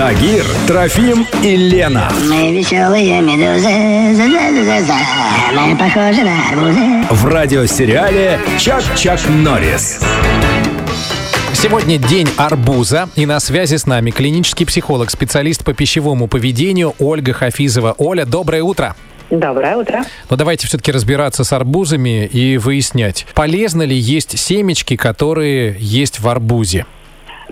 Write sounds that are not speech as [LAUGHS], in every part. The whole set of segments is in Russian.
Тагир, Трофим и Лена. Мы веселые медузы, за-за-за-за-за. мы похожи на арбузы. В радиосериале «Чак-Чак Норрис». Сегодня день арбуза, и на связи с нами клинический психолог, специалист по пищевому поведению Ольга Хафизова. Оля, доброе утро. Доброе утро. Но давайте все-таки разбираться с арбузами и выяснять, полезно ли есть семечки, которые есть в арбузе.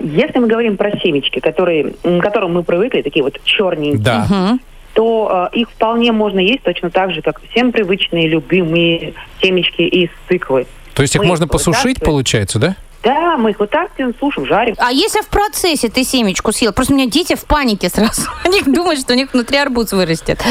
Если мы говорим про семечки, которые, к которым мы привыкли, такие вот черненькие, Да. то э, их вполне можно есть точно так же, как всем привычные, любимые семечки из тыквы. То есть их Мы можно их посушить, вытаскиваем. получается, да? Да, мы их вытаскиваем, сушим, жарим. А если в процессе ты семечку съел? Просто у меня дети в панике сразу. [LAUGHS] Они думают, что у них внутри арбуз вырастет.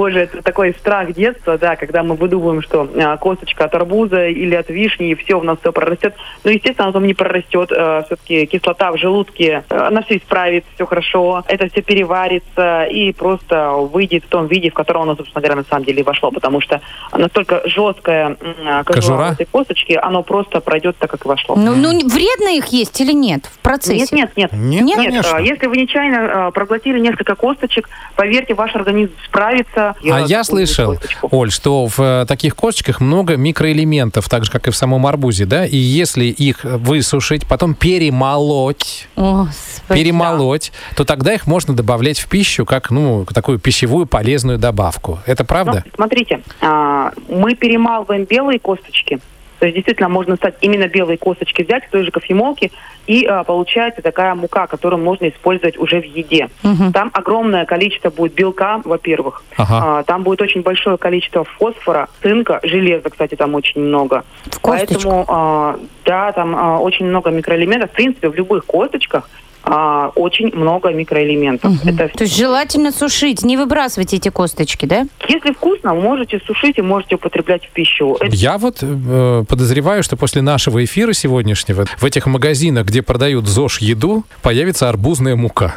Боже, это такой страх детства, да, когда мы выдумываем, что а, косточка от арбуза или от вишни, и все, у нас все прорастет. Но, естественно, оно там не прорастет. все-таки кислота в желудке, э, она все исправит, все хорошо. Это все переварится и просто выйдет в том виде, в котором оно, собственно говоря, на самом деле и вошло. Потому что настолько жесткая а, кожура Кожура? этой косточки, оно просто пройдет так, как и вошло. Ну, ну, вредно их есть или нет в процессе? Нет, нет, нет. Нет, Нет, конечно. а, если вы нечаянно а, проглотили несколько косточек, поверьте, ваш организм справится. А я какую-нибудь слышал, косточку. Оль, что в э, таких косточках много микроэлементов, так же, как и в самом арбузе, да? И если их высушить, потом перемолоть, О, Господи. перемолоть, то тогда их можно добавлять в пищу как, ну, такую пищевую полезную добавку. Это правда? Ну, смотрите, а, мы перемалываем белые косточки. То есть действительно можно стать именно белые косточки взять в той же кофемолке, и а, получается такая мука, которую можно использовать уже в еде. Там огромное количество будет белка, во-первых. Ага. А, там будет очень большое количество фосфора, цинка, железа, кстати, там очень много. В косточку. Поэтому, а, да, там а, очень много микроэлементов. В принципе, в любых косточках а, очень много микроэлементов. Это То есть желательно сушить, не выбрасывать эти косточки, да? если вкусно, можете сушить и можете употреблять в пищу. Это Я вот э, подозреваю, что после нашего эфира сегодняшнего в этих магазинах, где продают ЗОЖ еду, появится арбузная мука.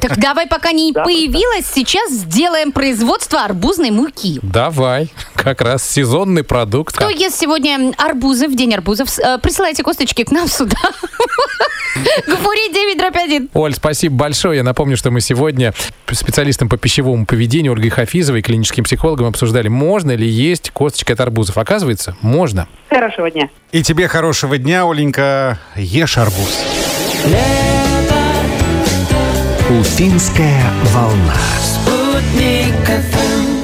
Так давай, пока не появилась, сейчас сделаем производство арбузной муки. Давай, как раз сезонный продукт. Кто ест сегодня арбузы в день арбузов, э, присылайте косточки к нам сюда. [LAUGHS] Гафури 9 дробь 1. Оль, спасибо большое. Я напомню, что мы сегодня специалистом по пищевому поведению Ольгой Хафизовой, клиническим психологом, обсуждали, можно ли есть косточки от арбузов. Оказывается, можно. хорошего дня. И тебе хорошего дня, Оленька. Ешь арбуз. Уфимская волна. Спутник FM.